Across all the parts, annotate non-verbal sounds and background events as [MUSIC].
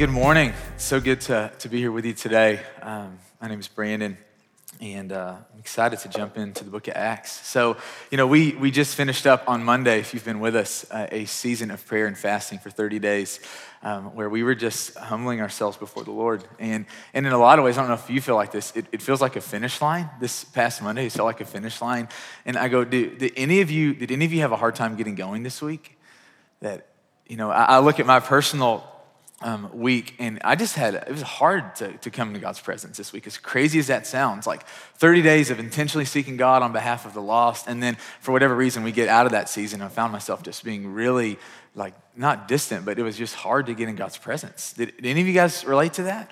good morning. So good to, to be here with you today. Um, my name is Brandon, and uh, I'm excited to jump into the book of Acts. So, you know, we, we just finished up on Monday, if you've been with us, uh, a season of prayer and fasting for 30 days um, where we were just humbling ourselves before the Lord. And, and in a lot of ways, I don't know if you feel like this, it, it feels like a finish line. This past Monday, it felt like a finish line. And I go, did, did, any of you, did any of you have a hard time getting going this week? That, you know, I, I look at my personal um, week, and I just had, it was hard to, to come into God's presence this week, as crazy as that sounds. Like 30 days of intentionally seeking God on behalf of the lost, and then for whatever reason, we get out of that season. I found myself just being really, like, not distant, but it was just hard to get in God's presence. Did, did any of you guys relate to that?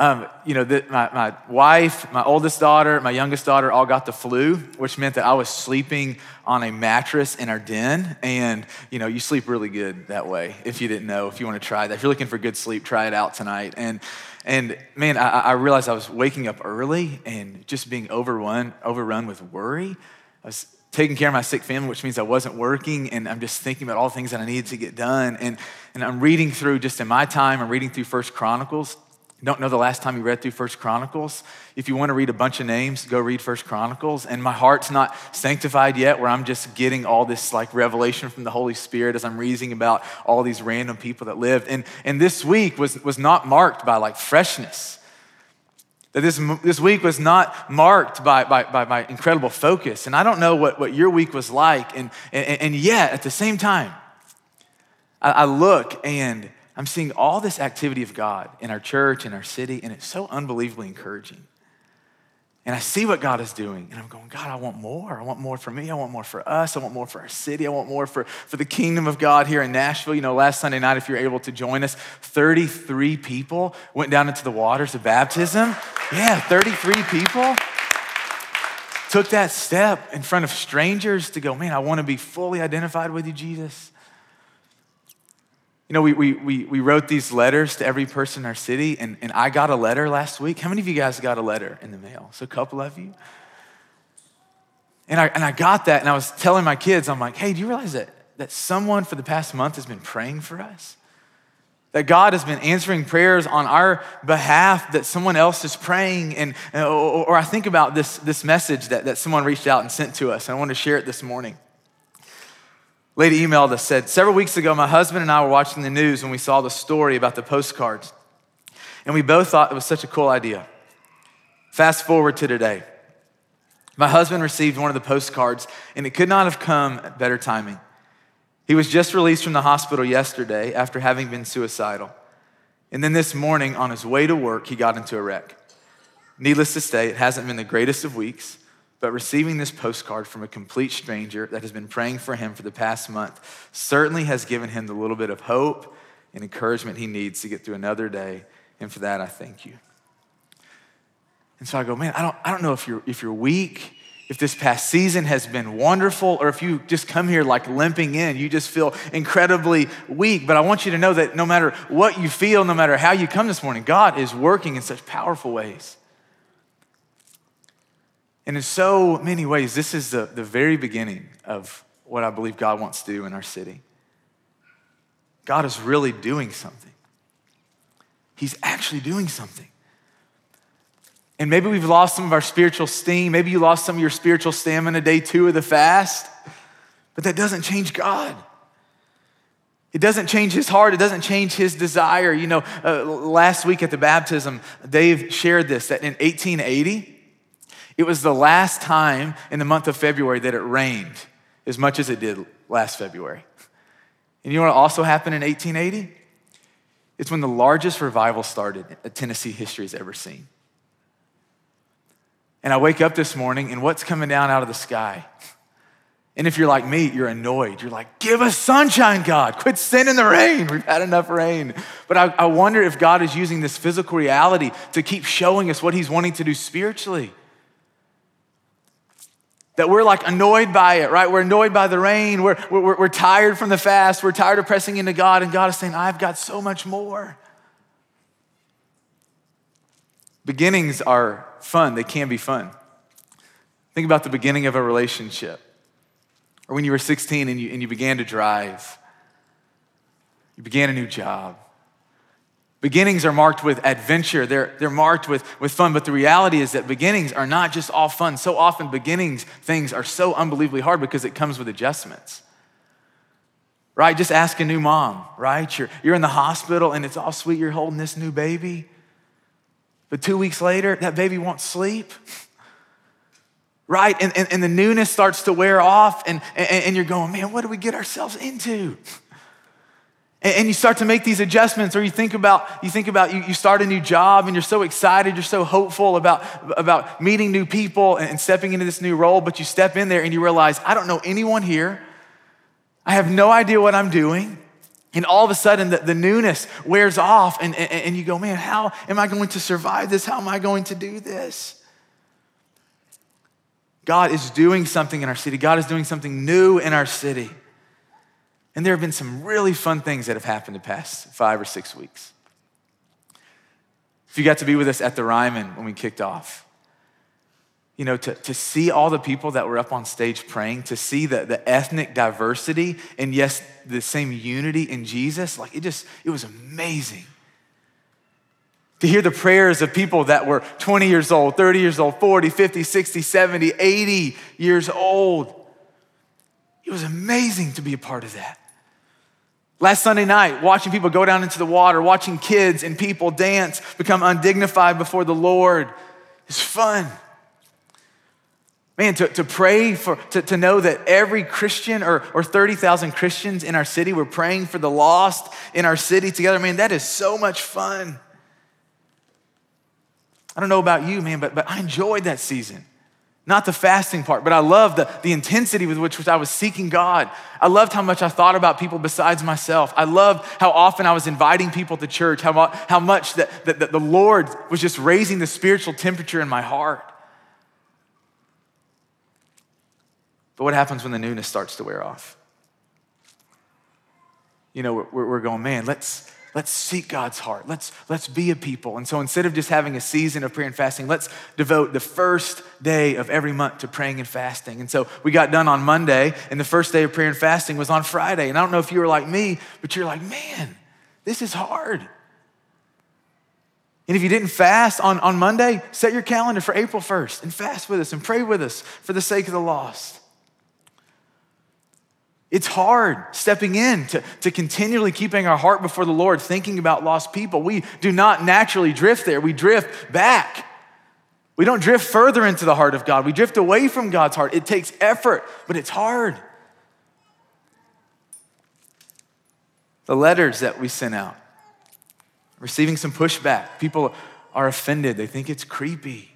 Um, you know, the, my, my wife, my oldest daughter, my youngest daughter all got the flu, which meant that I was sleeping on a mattress in our den. And, you know, you sleep really good that way if you didn't know. If you want to try that, if you're looking for good sleep, try it out tonight. And, and man, I, I realized I was waking up early and just being overrun, overrun with worry. I was taking care of my sick family, which means I wasn't working, and I'm just thinking about all the things that I needed to get done. And, and I'm reading through, just in my time, I'm reading through First Chronicles don't know the last time you read through First Chronicles. If you want to read a bunch of names, go read First Chronicles. And my heart's not sanctified yet, where I'm just getting all this like revelation from the Holy Spirit as I'm reading about all these random people that lived. And, and this week was, was not marked by like freshness. That this, this week was not marked by, by, by my incredible focus. And I don't know what, what your week was like. And, and, and yet, at the same time, I, I look and I'm seeing all this activity of God in our church, in our city, and it's so unbelievably encouraging. And I see what God is doing, and I'm going, God, I want more. I want more for me. I want more for us. I want more for our city. I want more for, for the kingdom of God here in Nashville. You know, last Sunday night, if you're able to join us, 33 people went down into the waters of baptism. Yeah, 33 people took that step in front of strangers to go, man, I want to be fully identified with you, Jesus. You know, we, we, we, we wrote these letters to every person in our city, and, and I got a letter last week. How many of you guys got a letter in the mail? So, a couple of you. And I, and I got that, and I was telling my kids, I'm like, hey, do you realize that, that someone for the past month has been praying for us? That God has been answering prayers on our behalf, that someone else is praying. And, or, or I think about this, this message that, that someone reached out and sent to us, and I want to share it this morning lady emailed us, said, Several weeks ago, my husband and I were watching the news when we saw the story about the postcards. And we both thought it was such a cool idea. Fast forward to today. My husband received one of the postcards, and it could not have come at better timing. He was just released from the hospital yesterday after having been suicidal. And then this morning, on his way to work, he got into a wreck. Needless to say, it hasn't been the greatest of weeks. But receiving this postcard from a complete stranger that has been praying for him for the past month certainly has given him the little bit of hope and encouragement he needs to get through another day. And for that, I thank you. And so I go, man, I don't, I don't know if you're, if you're weak, if this past season has been wonderful, or if you just come here like limping in, you just feel incredibly weak. But I want you to know that no matter what you feel, no matter how you come this morning, God is working in such powerful ways. And in so many ways, this is the, the very beginning of what I believe God wants to do in our city. God is really doing something. He's actually doing something. And maybe we've lost some of our spiritual steam. Maybe you lost some of your spiritual stamina day two of the fast. But that doesn't change God. It doesn't change his heart. It doesn't change his desire. You know, uh, last week at the baptism, Dave shared this that in 1880, it was the last time in the month of February that it rained as much as it did last February. And you know what also happened in 1880? It's when the largest revival started that Tennessee history has ever seen. And I wake up this morning and what's coming down out of the sky? And if you're like me, you're annoyed. You're like, give us sunshine, God. Quit sending the rain. We've had enough rain. But I, I wonder if God is using this physical reality to keep showing us what He's wanting to do spiritually that we're like annoyed by it, right? We're annoyed by the rain. We're, we're, we're tired from the fast. We're tired of pressing into God. And God is saying, I've got so much more. Beginnings are fun, they can be fun. Think about the beginning of a relationship, or when you were 16 and you, and you began to drive, you began a new job, Beginnings are marked with adventure, they're, they're marked with, with fun, but the reality is that beginnings are not just all fun. So often, beginnings things are so unbelievably hard because it comes with adjustments. Right? Just ask a new mom, right? You're, you're in the hospital and it's all sweet, you're holding this new baby. But two weeks later, that baby won't sleep. [LAUGHS] Right? And, and, and the newness starts to wear off, and, and, and you're going, man, what do we get ourselves into? [LAUGHS] And you start to make these adjustments, or you think about you think about you, you start a new job and you're so excited, you're so hopeful about, about meeting new people and stepping into this new role, but you step in there and you realize, I don't know anyone here. I have no idea what I'm doing. And all of a sudden, the, the newness wears off, and, and, and you go, man, how am I going to survive this? How am I going to do this? God is doing something in our city. God is doing something new in our city. And there have been some really fun things that have happened the past five or six weeks. If you got to be with us at the Ryman when we kicked off, you know, to, to see all the people that were up on stage praying, to see the, the ethnic diversity and yes, the same unity in Jesus, like it just, it was amazing. To hear the prayers of people that were 20 years old, 30 years old, 40, 50, 60, 70, 80 years old. It was amazing to be a part of that. Last Sunday night, watching people go down into the water, watching kids and people dance, become undignified before the Lord is fun. Man, to, to pray for, to, to know that every Christian or, or 30,000 Christians in our city, we're praying for the lost in our city together, man, that is so much fun. I don't know about you, man, but, but I enjoyed that season. Not the fasting part, but I loved the, the intensity with which, I was seeking God. I loved how much I thought about people besides myself. I loved how often I was inviting people to church, how, how much that, that, that the Lord was just raising the spiritual temperature in my heart. But what happens when the newness starts to wear off? You know, we're, we're going, man, let's, Let's seek God's heart. Let's, let's be a people. And so instead of just having a season of prayer and fasting, let's devote the first day of every month to praying and fasting. And so we got done on Monday, and the first day of prayer and fasting was on Friday. And I don't know if you were like me, but you're like, man, this is hard. And if you didn't fast on, on Monday, set your calendar for April 1st and fast with us and pray with us for the sake of the lost. It's hard stepping in to, to continually keeping our heart before the Lord, thinking about lost people. We do not naturally drift there, we drift back. We don't drift further into the heart of God, we drift away from God's heart. It takes effort, but it's hard. The letters that we sent out, receiving some pushback. People are offended, they think it's creepy.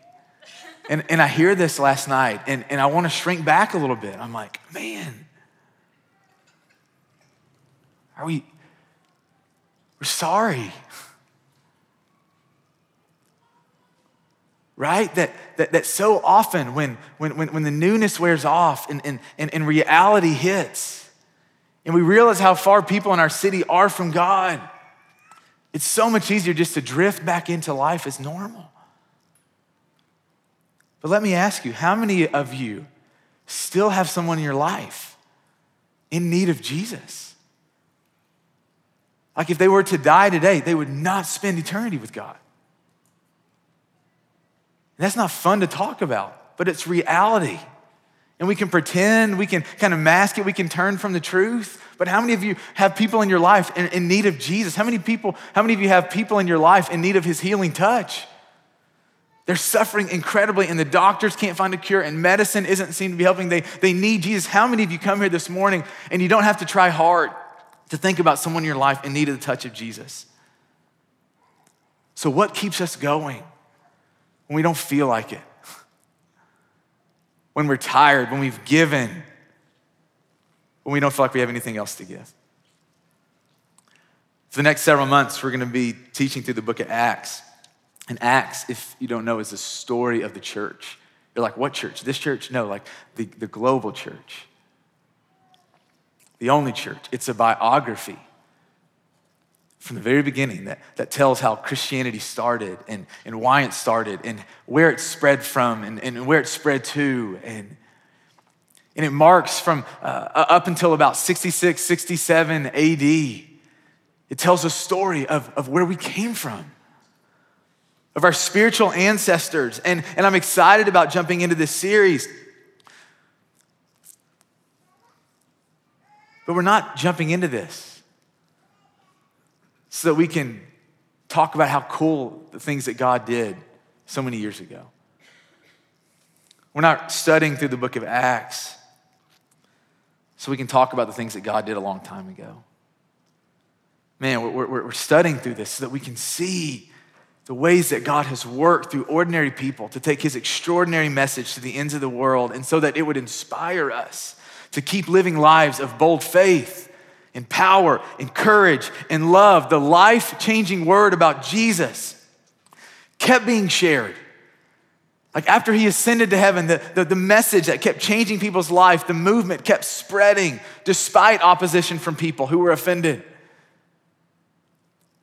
And, and I hear this last night, and, and I want to shrink back a little bit. I'm like, man are we, we're sorry. Right? That, that, that so often when, when, when, when the newness wears off and, and, and, and reality hits, and we realize how far people in our city are from God, it's so much easier just to drift back into life as normal. But let me ask you how many of you still have someone in your life in need of Jesus? Like if they were to die today, they would not spend eternity with God. And that's not fun to talk about, but it's reality. And we can pretend, we can kind of mask it, we can turn from the truth. But how many of you have people in your life in, in need of Jesus? How many people, how many of you have people in your life in need of his healing touch? They're suffering incredibly, and the doctors can't find a cure, and medicine isn't seem to be helping. They, they need Jesus. How many of you come here this morning and you don't have to try hard? To think about someone in your life in need of the touch of Jesus. So, what keeps us going when we don't feel like it? When we're tired, when we've given, when we don't feel like we have anything else to give? For the next several months, we're going to be teaching through the book of Acts. And Acts, if you don't know, is the story of the church. You're like, what church? This church? No, like the, the global church the only church. It's a biography from the very beginning that, that tells how Christianity started and, and why it started and where it spread from and, and where it spread to. And, and it marks from uh, up until about 66, 67 AD. It tells a story of, of where we came from, of our spiritual ancestors. And, and I'm excited about jumping into this series. But we're not jumping into this so that we can talk about how cool the things that God did so many years ago. We're not studying through the book of Acts so we can talk about the things that God did a long time ago. Man, we're, we're, we're studying through this so that we can see the ways that God has worked through ordinary people to take his extraordinary message to the ends of the world, and so that it would inspire us to keep living lives of bold faith and power and courage and love. The life changing word about Jesus kept being shared. Like after he ascended to heaven, the, the, the, message that kept changing people's life, the movement kept spreading despite opposition from people who were offended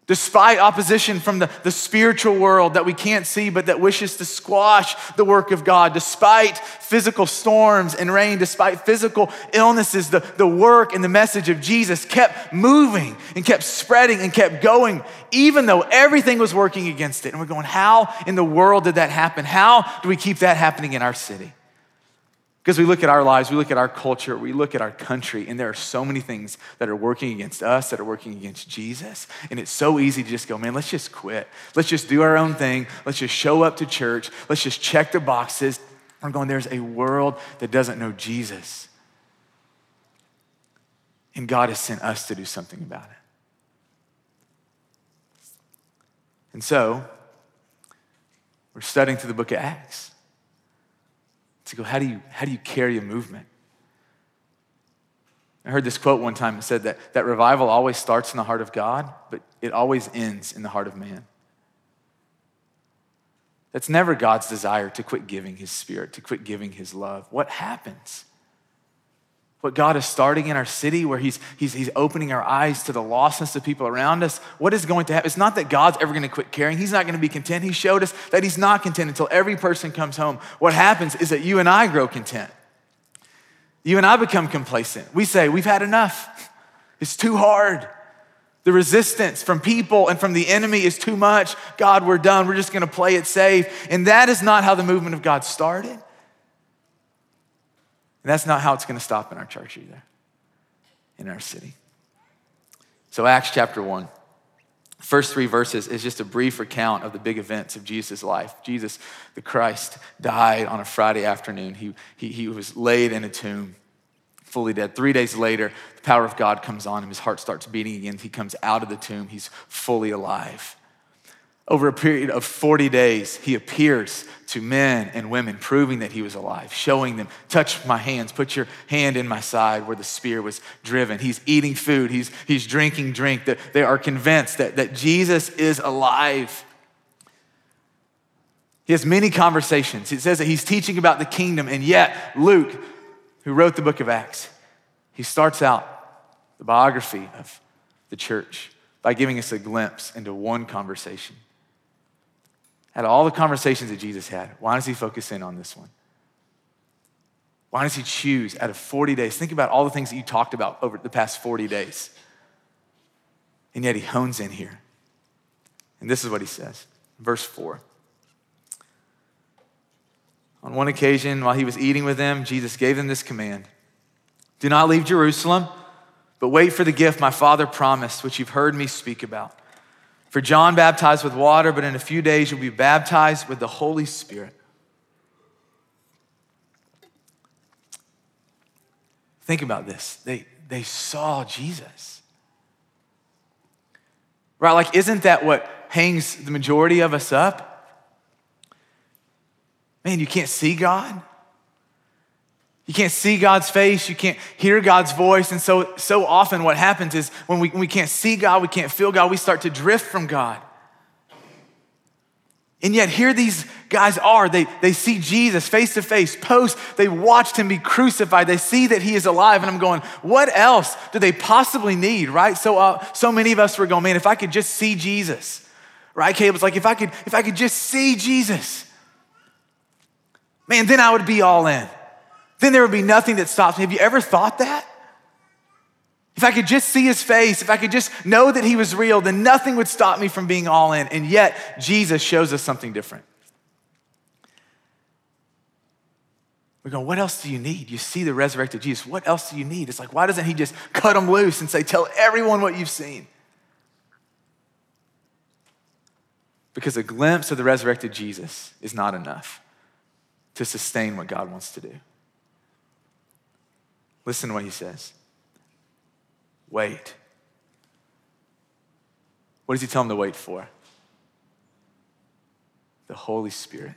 despite opposition from the, the spiritual world that we can't see but that wishes to squash the work of God, despite physical storms and rain, despite physical illnesses, the, the work and the message of Jesus kept moving and kept spreading and kept going, even though everything was working against it. And we're going, how in the world did that happen? How do we keep that happening in our city? Because we look at our lives, we look at our culture, we look at our country, and there are so many things that are working against us, that are working against Jesus. And it's so easy to just go, man, let's just quit. Let's just do our own thing. Let's just show up to church. Let's just check the boxes. I'm going, there's a world that doesn't know Jesus. And God has sent us to do something about it. And so, we're studying through the book of Acts to go, how do you, how do you carry a movement? I heard this quote one time. It said that, that revival always starts in the heart of God, but it always ends in the heart of man. That's never God's desire to quit giving his spirit, to quit giving his love. What happens? What God is starting in our city, where he's, he's, he's opening our eyes to the lostness of people around us, what is going to happen? It's not that God's ever going to quit caring. He's not going to be content. He showed us that he's not content until every person comes home. What happens is that you and I grow content. You and I become complacent. We say, We've had enough. It's too hard. The resistance from people and from the enemy is too much. God, we're done. We're just going to play it safe. And that is not how the movement of God started. And that's not how it's going to stop in our church either, in our city. So, Acts chapter 1. First three verses is just a brief recount of the big events of Jesus' life. Jesus, the Christ, died on a Friday afternoon. He, he, he was laid in a tomb, fully dead. Three days later, the power of God comes on him. His heart starts beating again. He comes out of the tomb. He's fully alive. Over a period of 40 days, he appears to men and women, proving that he was alive, showing them, touch my hands, put your hand in my side where the spear was driven. He's eating food, he's, he's drinking drink. They are convinced that, that Jesus is alive. He has many conversations. It says that he's teaching about the kingdom, and yet Luke, who wrote the book of Acts, he starts out the biography of the church by giving us a glimpse into one conversation out of all the conversations that Jesus had, why does he focus in on this one? Why does he choose out of 40 days? Think about all the things that you talked about over the past 40 days. And yet he hones in here. And this is what he says, verse 4. On one occasion, while he was eating with them, Jesus gave them this command Do not leave Jerusalem, but wait for the gift my Father promised, which you've heard me speak about. For John baptized with water, but in a few days you'll be baptized with the Holy Spirit. Think about this. They, they saw Jesus. Right? Like, isn't that what hangs the majority of us up? Man, you can't see God. You can't see God's face, you can't hear God's voice. And so, so often, what happens is when we, when we can't see God, we can't feel God, we start to drift from God. And yet, here these guys are. They, they see Jesus face to face, post. They watched him be crucified. They see that he is alive. And I'm going, what else do they possibly need, right? So, uh, so many of us were going, man, if I could just see Jesus, right? Caleb's like, if I could, if I could just see Jesus, man, then I would be all in then there would be nothing that stops me. Have you ever thought that? If I could just see his face, if I could just know that he was real, then nothing would stop me from being all in. And yet, Jesus shows us something different. We're going, what else do you need? You see the resurrected Jesus. What else do you need? It's like, why doesn't he just cut them loose and say, tell everyone what you've seen? Because a glimpse of the resurrected Jesus is not enough to sustain what God wants to do. Listen to what he says. Wait. What does he tell him to wait for? The Holy Spirit.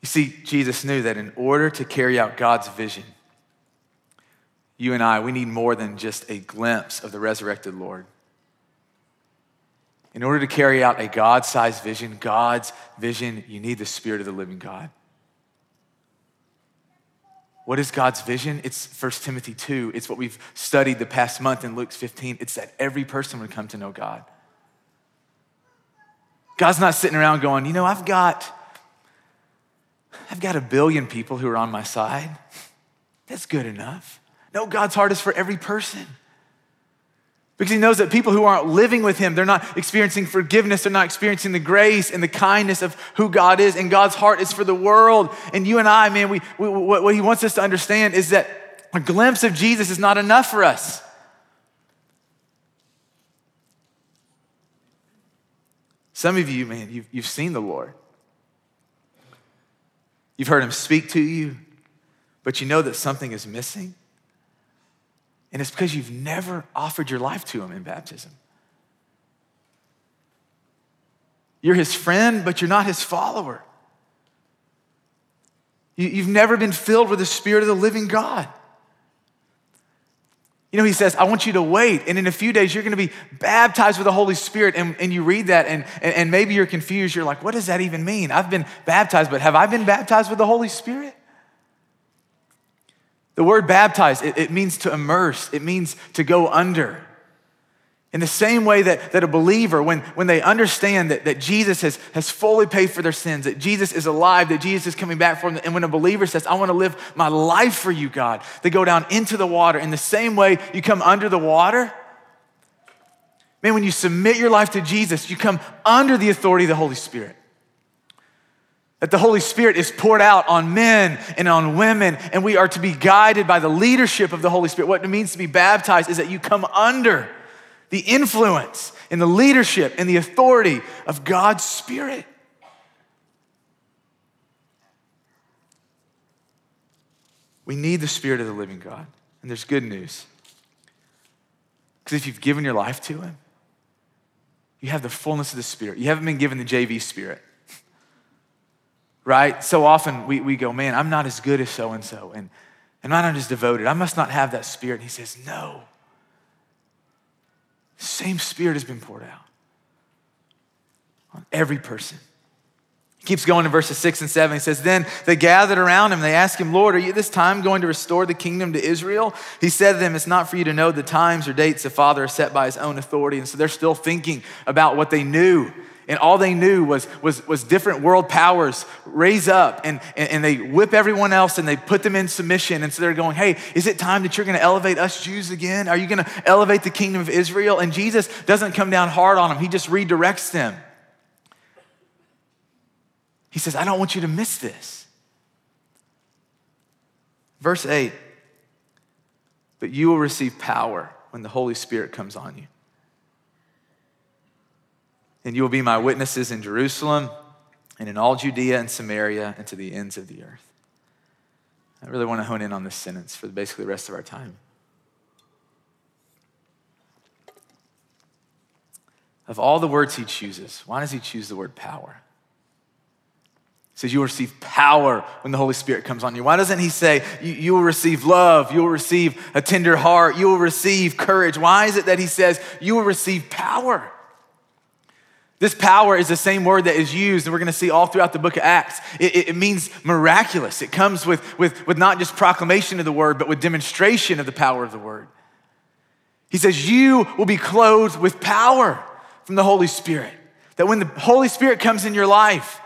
You see, Jesus knew that in order to carry out God's vision, you and I, we need more than just a glimpse of the resurrected Lord. In order to carry out a God sized vision, God's vision, you need the Spirit of the living God. What is God's vision? It's 1 Timothy 2. It's what we've studied the past month in Luke 15. It's that every person would come to know God. God's not sitting around going, you know, I've got, I've got a billion people who are on my side. That's good enough. No, God's heart is for every person. Because he knows that people who aren't living with him, they're not experiencing forgiveness, they're not experiencing the grace and the kindness of who God is, and God's heart is for the world. And you and I, man, we, we what, he wants us to understand is that a glimpse of Jesus is not enough for us. Some of you, man, you've, you've seen the Lord. You've heard him speak to you, but you know that something is missing. And it's because you've never offered your life to him in baptism. You're his friend, but you're not his follower. You've never been filled with the Spirit of the living God. You know, he says, I want you to wait. And in a few days, you're going to be baptized with the Holy Spirit. And, and you read that, and, and maybe you're confused. You're like, what does that even mean? I've been baptized, but have I been baptized with the Holy Spirit? The word baptize, it, it, means to immerse, it means to go under. In the same way that, that a believer, when, when they understand that, that Jesus has, has fully paid for their sins, that Jesus is alive, that Jesus is coming back for them, and when a believer says, I want to live my life for you, God, they go down into the water. In the same way you come under the water, man, when you submit your life to Jesus, you come under the authority of the Holy Spirit. That the Holy Spirit is poured out on men and on women, and we are to be guided by the leadership of the Holy Spirit. What it means to be baptized is that you come under the influence and the leadership and the authority of God's Spirit. We need the Spirit of the living God. And there's good news. Because if you've given your life to Him, you have the fullness of the Spirit. You haven't been given the JV Spirit right? So often we, we go, man, I'm not as good as so and so, and and I'm not as devoted. I must not have that spirit. And he says, no. Same spirit has been poured out on every person. He keeps going in verses six and seven. He says, Then they gathered around him. They asked him, Lord, are you this time going to restore the kingdom to Israel? He said to them, It's not for you to know the times or dates the Father has set by his own authority. And so they're still thinking about what they knew and all they knew was, was, was different world powers raise up and, and, and, they whip everyone else and they put them in submission. And so they're going, hey, is it time that you're going to elevate us Jews again? Are you going to elevate the kingdom of Israel? And Jesus doesn't come down hard on them, he just redirects them. He says, I don't want you to miss this. Verse 8, but you will receive power when the Holy Spirit comes on you and you will be my witnesses in Jerusalem and in all Judea and Samaria and to the ends of the earth. I really want to hone in on this sentence for basically the rest of our time. Of all the words he chooses, why does he choose the word power? He says, You will receive power when the Holy Spirit comes on you. Why doesn't he say, You, will receive love, you will receive a tender heart, you will receive courage? Why is it that he says, You will receive power? This power is the same word that is used, and we're going to see all throughout the book of Acts. It, it, it, means miraculous. It comes with, with, with not just proclamation of the word, but with demonstration of the power of the word. He says, You will be clothed with power from the Holy Spirit. That when the Holy Spirit comes in your life,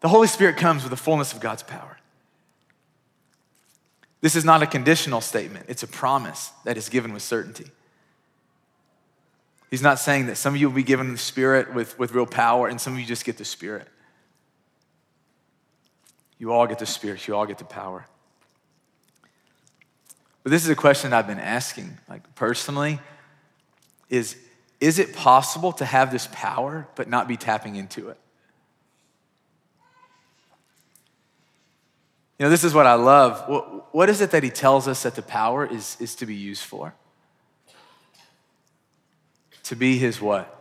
the Holy Spirit comes with the fullness of God's power. This is not a conditional statement, it's a promise that is given with certainty. He's not saying that some of you will be given the Spirit with, with real power and some of you just get the Spirit. You all get the Spirit, you all get the power. But this is a question I've been asking, like personally, is is it possible to have this power but not be tapping into it? You know, this is what I love. What, what is it that he tells us that the power is, is to be used for? To be his what?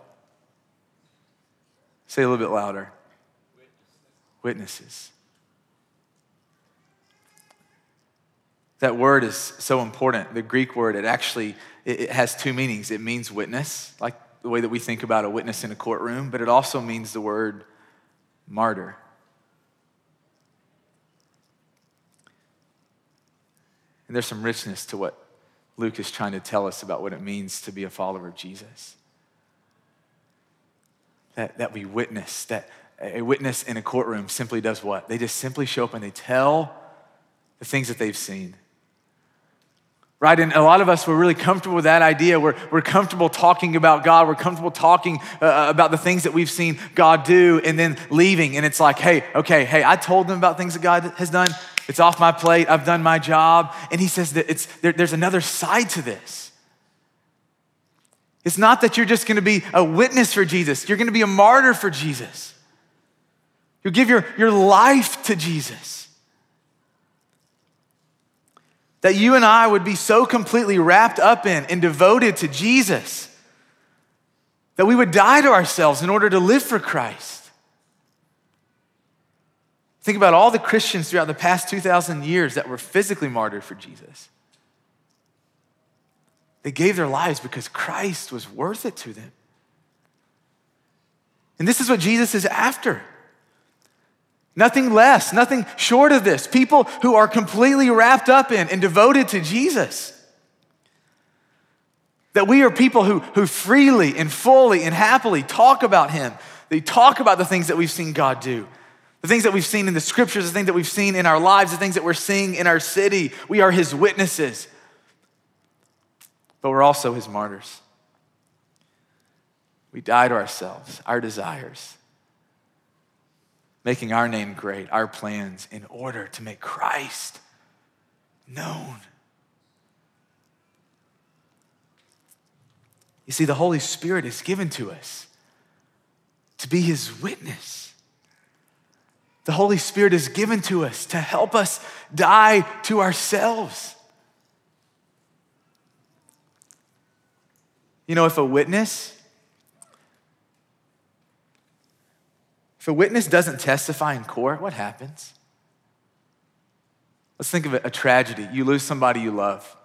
Say a little bit louder. Witnesses. Witnesses. That word is so important. The Greek word, it actually it has two meanings. It means witness, like the way that we think about a witness in a courtroom, but it also means the word martyr. And there's some richness to what Luke is trying to tell us about what it means to be a follower of Jesus. That, that we witness, that a witness in a courtroom simply does what? They just simply show up and they tell the things that they've seen. Right? And a lot of us, we're really comfortable with that idea. We're, we're comfortable talking about God. We're comfortable talking uh, about the things that we've seen God do and then leaving. And it's like, hey, okay, hey, I told them about things that God has done. It's off my plate. I've done my job. And he says that it's, there, there's another side to this. It's not that you're just going to be a witness for Jesus, you're going to be a martyr for Jesus. You'll give your, your life to Jesus. That you and I would be so completely wrapped up in and devoted to Jesus that we would die to ourselves in order to live for Christ. Think about all the Christians throughout the past 2,000 years that were physically martyred for Jesus. They gave their lives because Christ was worth it to them. And this is what Jesus is after. Nothing less, nothing short of this. People who are completely wrapped up in and devoted to Jesus. That we are people who, who freely and fully and happily talk about Him. They talk about the things that we've seen God do the things that we've seen in the scriptures, the things that we've seen in our lives, the things that we're seeing in our city. We are his witnesses, but we're also his martyrs. We die to ourselves, our desires, making our name great, our plans, in order to make Christ known. You see, the Holy Spirit is given to us to be his witness. The Holy Spirit is given to us to help us die to ourselves. You know, if a witness, if a witness doesn't testify in court, what happens? Let's think of it, a tragedy. You lose somebody you love.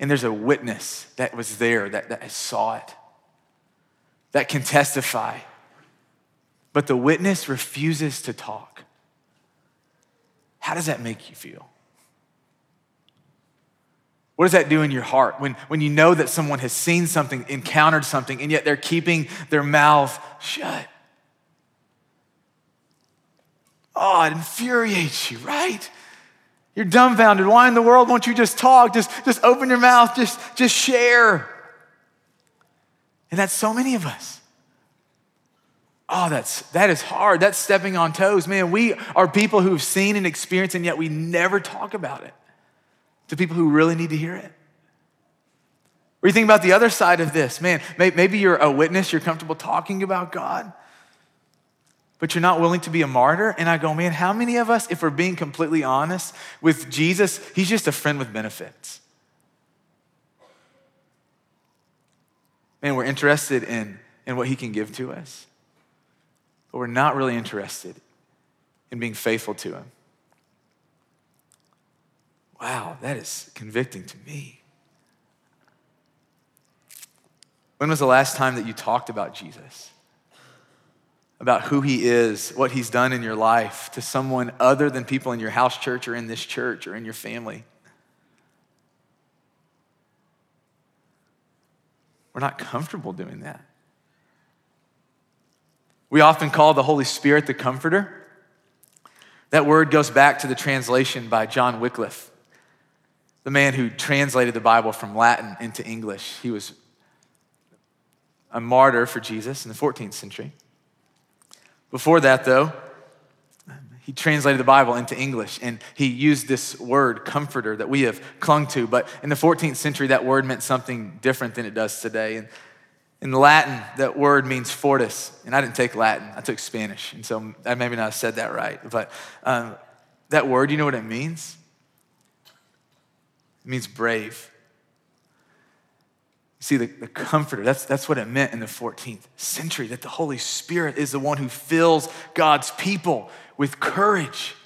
And there's a witness that was there, that, that saw it, that can testify but the witness refuses to talk. How does that make you feel? What does that do in your heart when, when you know that someone has seen something, encountered something, and yet they're keeping their mouth shut? Oh, it infuriates you, right? You're dumbfounded. Why in the world won't you just talk? Just, just open your mouth, just, just share. And that's so many of us. Oh, that's that is hard. That's stepping on toes. Man, we are people who've seen and experienced, and yet we never talk about it to people who really need to hear it. Or you think about the other side of this, man, maybe you're a witness, you're comfortable talking about God, but you're not willing to be a martyr. And I go, man, how many of us, if we're being completely honest with Jesus, he's just a friend with benefits. Man, we're interested in, in what he can give to us but we're not really interested in being faithful to Him. Wow, that is convicting to me. When was the last time that you talked about Jesus? About who he is, what he's done in your life to someone other than people in your house church or in this church or in your family? We're not comfortable doing that. We often call the Holy Spirit the comforter. That word goes back to the translation by John Wycliffe, the man who translated the Bible from Latin into English. He was a martyr for Jesus in the 14th century. Before that, though, he translated the Bible into English and he used this word, comforter, that we have clung to. But in the 14th century, that word meant something different than it does today. And in Latin, that word means fortis. And I didn't take Latin, I took Spanish. And so I maybe not said that right. But um, that word, you know what it means? It means brave. See, the, the comforter, that's, that's what it meant in the 14th century, that the Holy Spirit is the one who fills God's people with courage,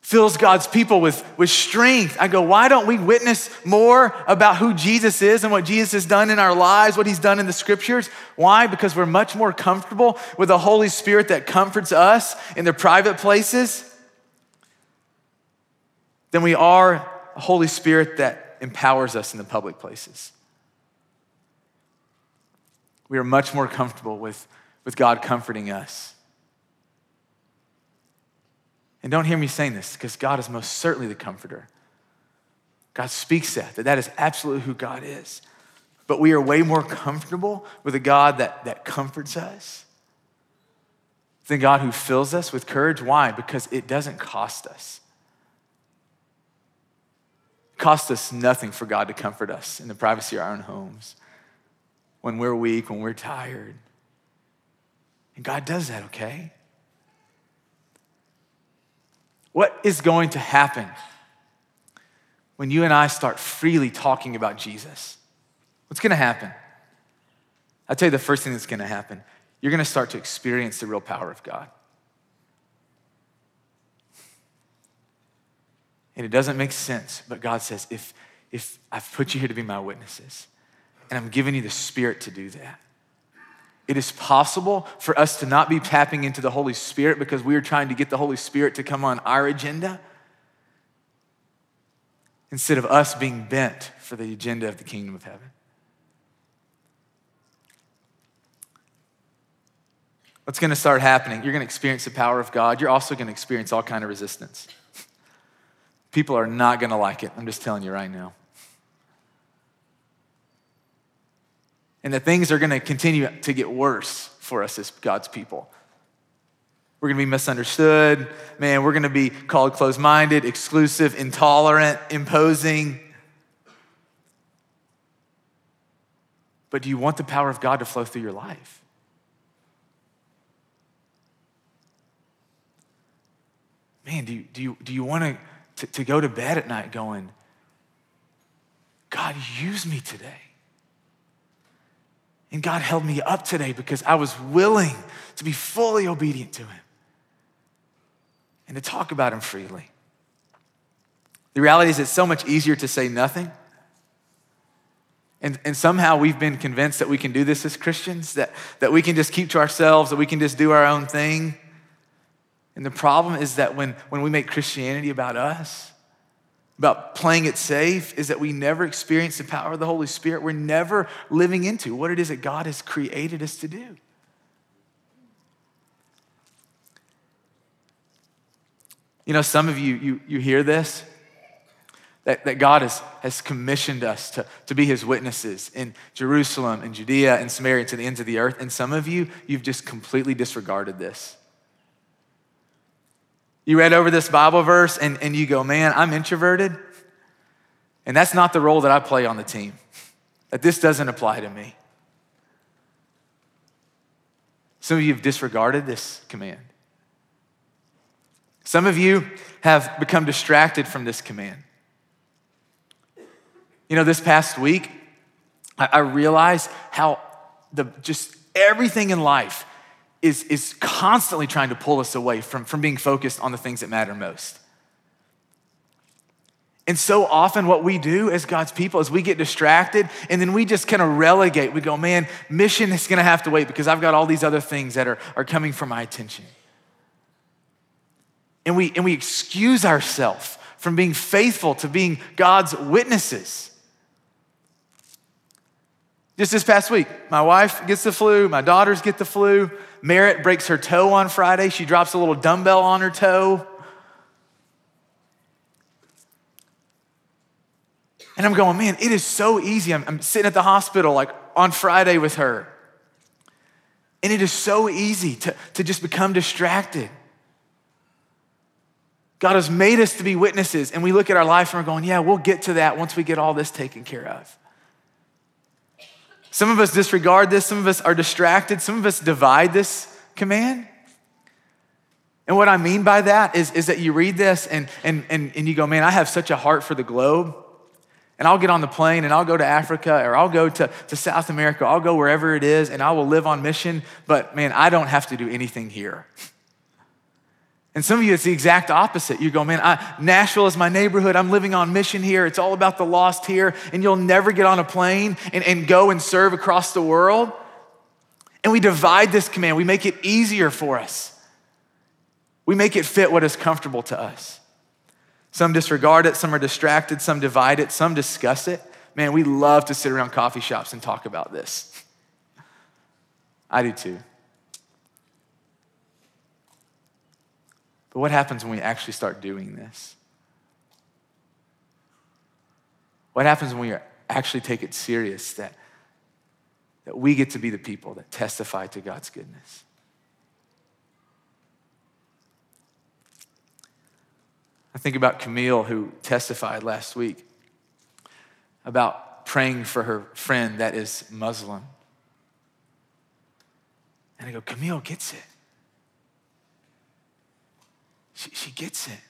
fills God's people with, with strength. I go, why don't we witness more about who Jesus is and what Jesus has done in our lives, what he's done in the scriptures? Why? Because we're much more comfortable with a Holy Spirit that comforts us in the private places than we are a Holy Spirit that empowers us in the public places. We are much more comfortable with, with God comforting us. And don't hear me saying this because God is most certainly the comforter. God speaks that, that that is absolutely who God is. But we are way more comfortable with a God that, that comforts us than God who fills us with courage. Why? Because it doesn't cost us. It costs us nothing for God to comfort us in the privacy of our own homes when we're weak, when we're tired. And God does that, okay? What is going to happen when you and I start freely talking about Jesus? What's going to happen? I'll tell you the first thing that's going to happen. You're going to start to experience the real power of God. And it doesn't make sense, but God says, if, if I've put you here to be my witnesses, and I'm giving you the Spirit to do that. It is possible for us to not be tapping into the Holy Spirit because we are trying to get the Holy Spirit to come on our agenda instead of us being bent for the agenda of the kingdom of heaven. What's going to start happening? You're going to experience the power of God. You're also going to experience all kind of resistance. [LAUGHS] People are not going to like it. I'm just telling you right now. And that things are going to continue to get worse for us as God's people. We're going to be misunderstood. Man, we're going to be called closed minded, exclusive, intolerant, imposing. But do you want the power of God to flow through your life? Man, do you, do you, do you want to, to, to go to bed at night going, God, use me today? And God held me up today because I was willing to be fully obedient to Him and to talk about Him freely. The reality is, it's so much easier to say nothing. And, and somehow we've been convinced that we can do this as Christians, that, that we can just keep to ourselves, that we can just do our own thing. And the problem is that when, when we make Christianity about us, about playing it safe is that we never experience the power of the Holy Spirit. We're never living into what it is that God has created us to do. You know, some of you, you, you hear this, that, that God has, has commissioned us to, to be his witnesses in Jerusalem and Judea and Samaria and to the ends of the earth. And some of you, you've just completely disregarded this. You read over this Bible verse and, and you go, man, I'm introverted. And that's not the role that I play on the team. That this doesn't apply to me. Some of you have disregarded this command. Some of you have become distracted from this command. You know, this past week, I, I realized how the just everything in life is, is constantly trying to pull us away from, from being focused on the things that matter most. And so often, what we do as God's people is we get distracted and then we just kind of relegate. We go, man, mission is gonna have to wait because I've got all these other things that are, are coming for my attention. And we, and we excuse ourselves from being faithful to being God's witnesses. Just this past week, my wife gets the flu, my daughters get the flu. Merritt breaks her toe on Friday. She drops a little dumbbell on her toe. And I'm going, man, it is so easy. I'm, I'm sitting at the hospital like on Friday with her. And it is so easy to, to just become distracted. God has made us to be witnesses, and we look at our life and we're going, yeah, we'll get to that once we get all this taken care of. Some of us disregard this, some of us are distracted, some of us divide this command. And what I mean by that is, is that you read this and, and, and, and you go, man, I have such a heart for the globe. And I'll get on the plane and I'll go to Africa or I'll go to, to South America, I'll go wherever it is and I will live on mission. But man, I don't have to do anything here. And some of you, it's the exact opposite. You go, man, I, Nashville is my neighborhood. I'm living on mission here. It's all about the lost here. And you'll never get on a plane and, and go and serve across the world. And we divide this command, we make it easier for us. We make it fit what is comfortable to us. Some disregard it, some are distracted, some divide it, some discuss it. Man, we love to sit around coffee shops and talk about this. [LAUGHS] I do too. But what happens when we actually start doing this? What happens when we actually take it serious that, that we get to be the people that testify to God's goodness? I think about Camille, who testified last week about praying for her friend that is Muslim. And I go, Camille gets it. She, she gets it.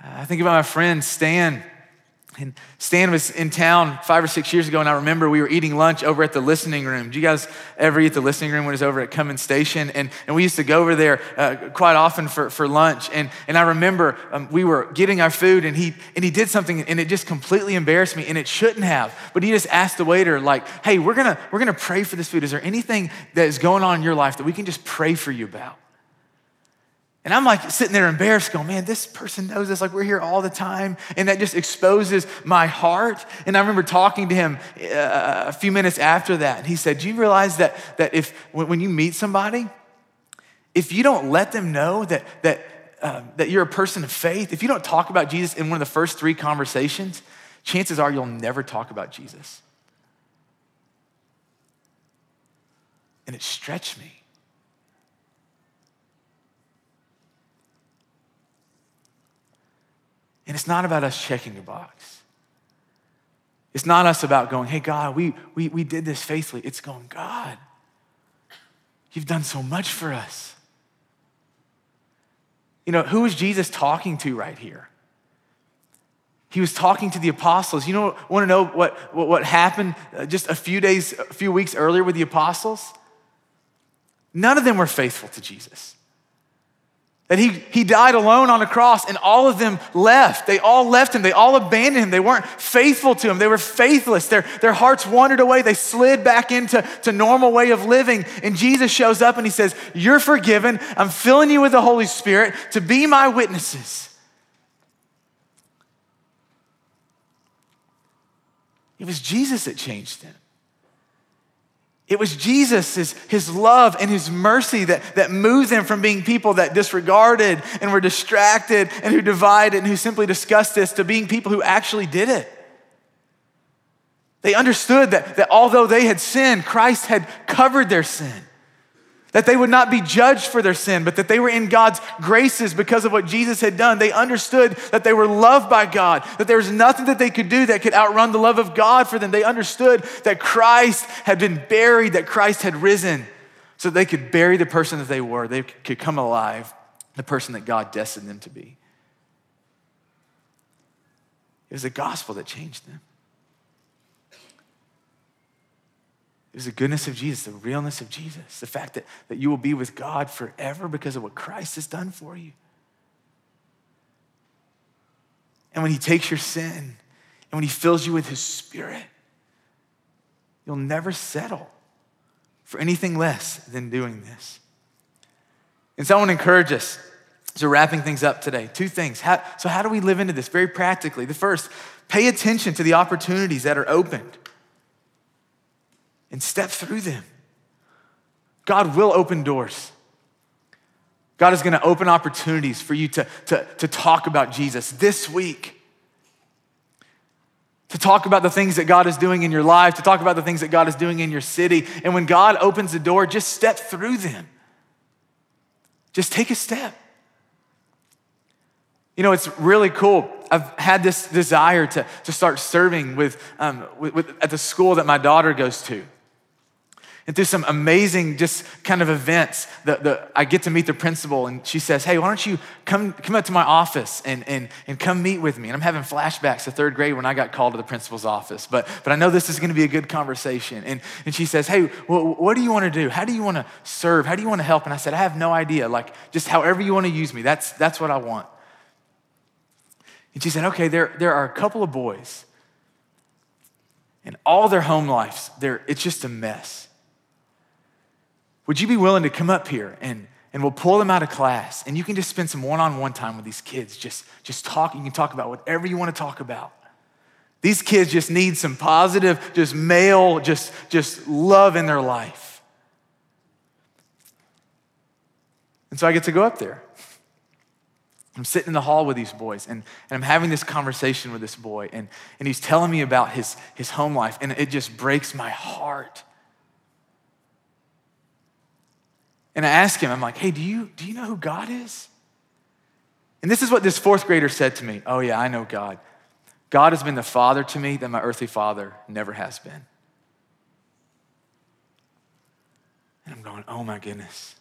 I think about my friend Stan. And Stan was in town five or six years ago, and I remember we were eating lunch over at the listening room. Do you guys ever eat the listening room when it was over at Cummins Station? And, and we used to go over there uh, quite often for, for lunch. And, and I remember um, we were getting our food, and he, and he did something, and it just completely embarrassed me, and it shouldn't have. But he just asked the waiter, like, hey, we're gonna, we're gonna pray for this food. Is there anything that is going on in your life that we can just pray for you about? And I'm like sitting there embarrassed, going, man, this person knows this. Like, we're here all the time. And that just exposes my heart. And I remember talking to him uh, a few minutes after that. And he said, Do you realize that, that if, when you meet somebody, if you don't let them know that, that, uh, that you're a person of faith, if you don't talk about Jesus in one of the first three conversations, chances are you'll never talk about Jesus. And it stretched me. And it's not about us checking a box. It's not us about going, hey, God, we, we, we did this faithfully. It's going, God, you've done so much for us. You know, who is Jesus talking to right here? He was talking to the apostles. You know, want to know what, what, what happened uh, just a few days, a few weeks earlier with the apostles? None of them were faithful to Jesus. That he, he died alone on a cross and all of them left. They all left him. They all abandoned him. They weren't faithful to him. They were faithless. Their, their hearts wandered away. They slid back into to normal way of living. And Jesus shows up and he says, You're forgiven. I'm filling you with the Holy Spirit to be my witnesses. It was Jesus that changed them. It was Jesus, his, his love and his mercy that, that moved them from being people that disregarded and were distracted and who divided and who simply discussed this to being people who actually did it. They understood that, that although they had sinned, Christ had covered their sin. That they would not be judged for their sin, but that they were in God's graces because of what Jesus had done. They understood that they were loved by God, that there was nothing that they could do that could outrun the love of God for them. They understood that Christ had been buried, that Christ had risen, so they could bury the person that they were. They could come alive, the person that God destined them to be. It was the gospel that changed them. Was the goodness of Jesus, the realness of Jesus, the fact that, that you will be with God forever because of what Christ has done for you. And when He takes your sin and when He fills you with His Spirit, you'll never settle for anything less than doing this. And so I want to encourage us. So, wrapping things up today, two things. How, so, how do we live into this very practically? The first, Pay attention to the opportunities that are opened and step through them. God will open doors. God is going to open opportunities for you to, to, to talk about Jesus this week, to talk about the things that God is doing in your life, to talk about the things that God is doing in your city. And when God opens the door, just step through them. Just take a step. You know, it's really cool. I've had this desire to, to start serving with, um, with, with, at the school that my daughter goes to and through some amazing just kind of events the, the, i get to meet the principal and she says hey why don't you come, come up to my office and, and, and come meet with me? And i'm having flashbacks to third grade when i got called to the principal's office but, but i know this is going to be a good conversation. And, and she says hey well, what do you want to do? How do you want to serve? How do you want to help? And i said i have no idea. Like just however you want to use me. That's, that's what i want. And she said okay there, there are a couple of boys. And all their home lives it's just a mess would you be willing to come up here and, and we'll pull them out of class and you can just spend some one-on-one time with these kids. Just, just talk. You can talk about whatever you want to talk about. These kids just need some positive, just male, just, just love in their life. And so I get to go up there. I'm sitting in the hall with these boys and, and I'm having this conversation with this boy, and, and he's telling me about his, his home life, and it just breaks my heart. And I asked him, I'm like, hey, do you, do you know who God is? And this is what this fourth grader said to me Oh, yeah, I know God. God has been the father to me that my earthly father never has been. And I'm going, oh my goodness.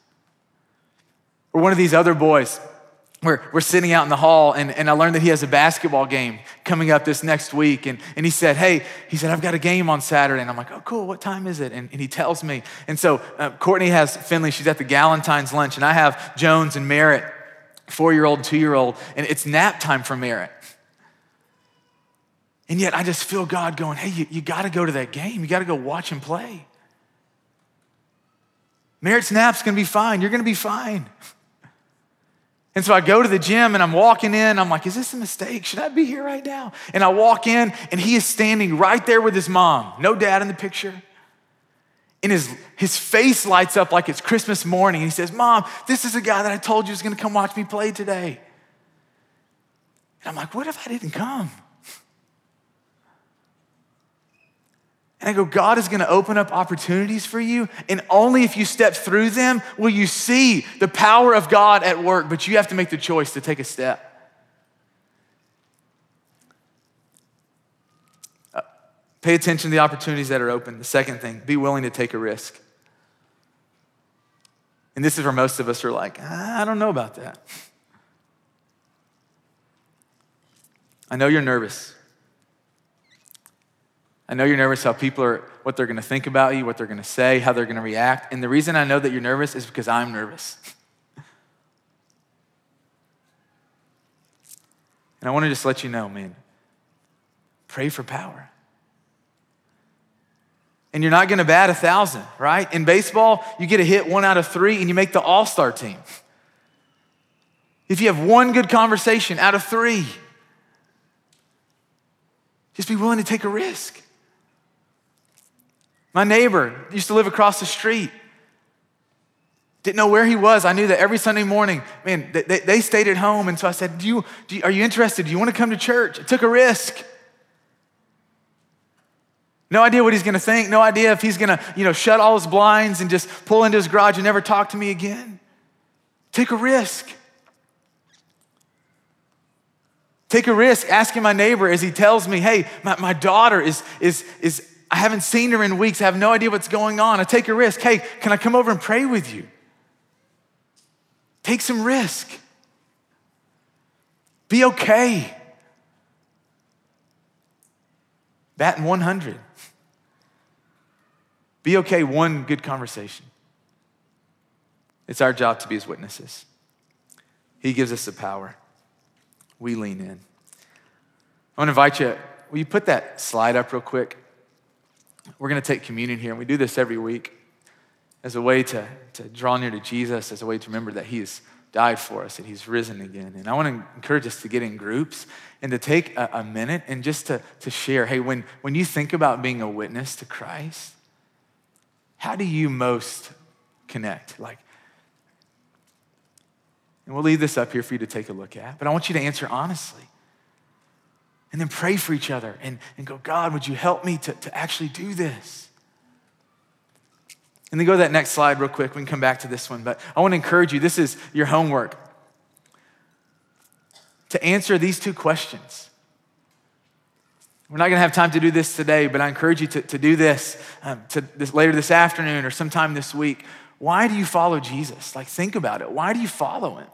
Or one of these other boys we're, we're sitting out in the hall and, and I learned that he has a basketball game coming up this next week. And, and he said, Hey, he said, I've got a game on Saturday. And I'm like, Oh, cool. What time is it? And, and he tells me. And so uh, Courtney has Finley. She's at the Galentine's lunch. And I have Jones and Merritt, four year old, two year old. And it's nap time for Merritt. And yet I just feel God going, Hey, you, you got to go to that game. You got to go watch him play. Merritt's nap's going to be fine. You're going to be fine. And so I go to the gym and I'm walking in. I'm like, is this a mistake? Should I be here right now? And I walk in and he is standing right there with his mom. No dad in the picture. And his, his face lights up like it's Christmas morning. And he says, Mom, this is a guy that I told you was going to come watch me play today. And I'm like, what if I didn't come? And I go, God is going to open up opportunities for you. And only if you step through them will you see the power of God at work. But you have to make the choice to take a step. Uh, pay attention to the opportunities that are open. The second thing, be willing to take a risk. And this is where most of us are like, I don't know about that. I know you're nervous. I know you're nervous how people are, what they're going to think about you, what they're going to say, how they're going to react. And the reason I know that you're nervous is because I'm nervous. [LAUGHS] and I want to just let you know, man, pray for power. And you're not going to bat a thousand, right? In baseball, you get a hit one out of three and you make the all star team. If you have one good conversation out of three, just be willing to take a risk. My neighbor used to live across the street. Didn't know where he was. I knew that every Sunday morning, man, they, they stayed at home. And so I said, do you, do you, Are you interested? Do you want to come to church? I took a risk. No idea what he's going to think. No idea if he's going to, you know, shut all his blinds and just pull into his garage and never talk to me again. Take a risk. Take a risk asking my neighbor as he tells me, hey, my, my daughter is, is, is I haven't seen her in weeks. I have no idea what's going on. I take a risk. Hey, can I come over and pray with you? Take some risk. Be okay. That Batting 100. Be okay, one good conversation. It's our job to be his witnesses. He gives us the power. We lean in. I want to invite you, will you put that slide up real quick? We're going to take communion here, and we do this every week as a way to, to draw near to Jesus, as a way to remember that He is died for us, that he's risen again. And I want to encourage us to get in groups and to take a, a minute and just to, to share hey, when, when you think about being a witness to Christ, how do you most connect? Like, and we'll leave this up here for you to take a look at, but I want you to answer honestly. And then pray for each other and, and go, God, would you help me to, to actually do this? And then go to that next slide real quick. We can come back to this one. But I want to encourage you this is your homework to answer these two questions. We're not going to have time to do this today, but I encourage you to, to do this, um, to this later this afternoon or sometime this week. Why do you follow Jesus? Like, think about it. Why do you follow him?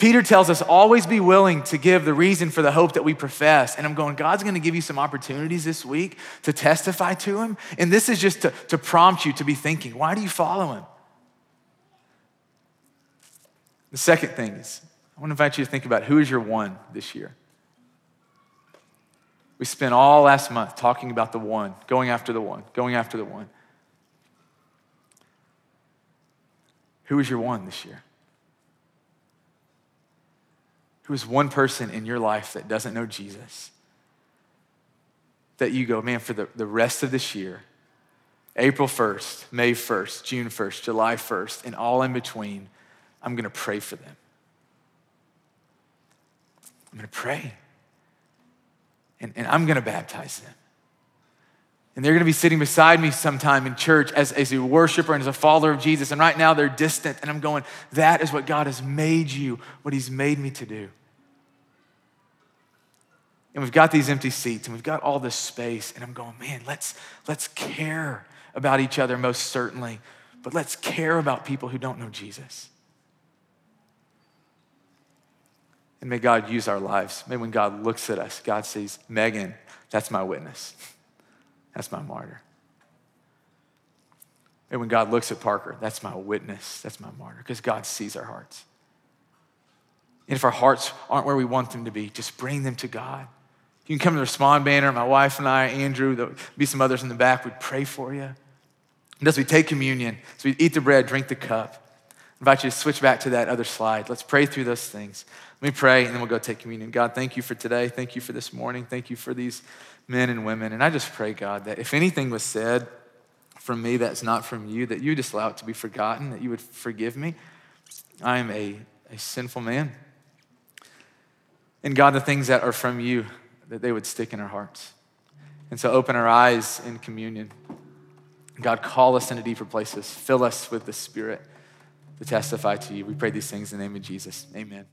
Peter tells us always be willing to give the reason for the hope that we profess. And I'm going, God's going to give you some opportunities this week to testify to Him. And this is just to, to prompt you to be thinking, why do you follow Him? The second thing is, I want to invite you to think about who is your one this year. We spent all last month talking about the one, going after the one, going after the one. Who is your one this year? Who is one person in your life that doesn't know Jesus? That you go, man, for the, the rest of this year, April 1st, May 1st, June 1st, July 1st, and all in between, I'm gonna pray for them. I'm gonna pray. And, and I'm gonna baptize them. And they're gonna be sitting beside me sometime in church as, as a worshiper and as a follower of Jesus. And right now they're distant, and I'm going, that is what God has made you, what He's made me to do. And we've got these empty seats and we've got all this space. And I'm going, man, let's, let's care about each other most certainly, but let's care about people who don't know Jesus. And may God use our lives. May when God looks at us, God sees, Megan, that's my witness. [LAUGHS] That's my martyr. And when God looks at Parker, that's my witness. That's my martyr. Because God sees our hearts. And if our hearts aren't where we want them to be, just bring them to God. You can come to the Respond banner. My wife and I, Andrew, there'll be some others in the back, We'd pray for you. And as we take communion, as we eat the bread, drink the cup, I invite you to switch back to that other slide. Let's pray through those things. Let me pray, and then we'll go take communion. God, thank you for today. Thank you for this morning. Thank you for these men and women. And I just pray, God, that if anything was said from me that's not from you, that you just allow it to be forgotten, that you would forgive me. I am a, a sinful man. And God, the things that are from you, that they would stick in our hearts. And so open our eyes in communion. God, call us into deeper places. Fill us with the Spirit to testify to you. We pray these things in the name of Jesus. Amen.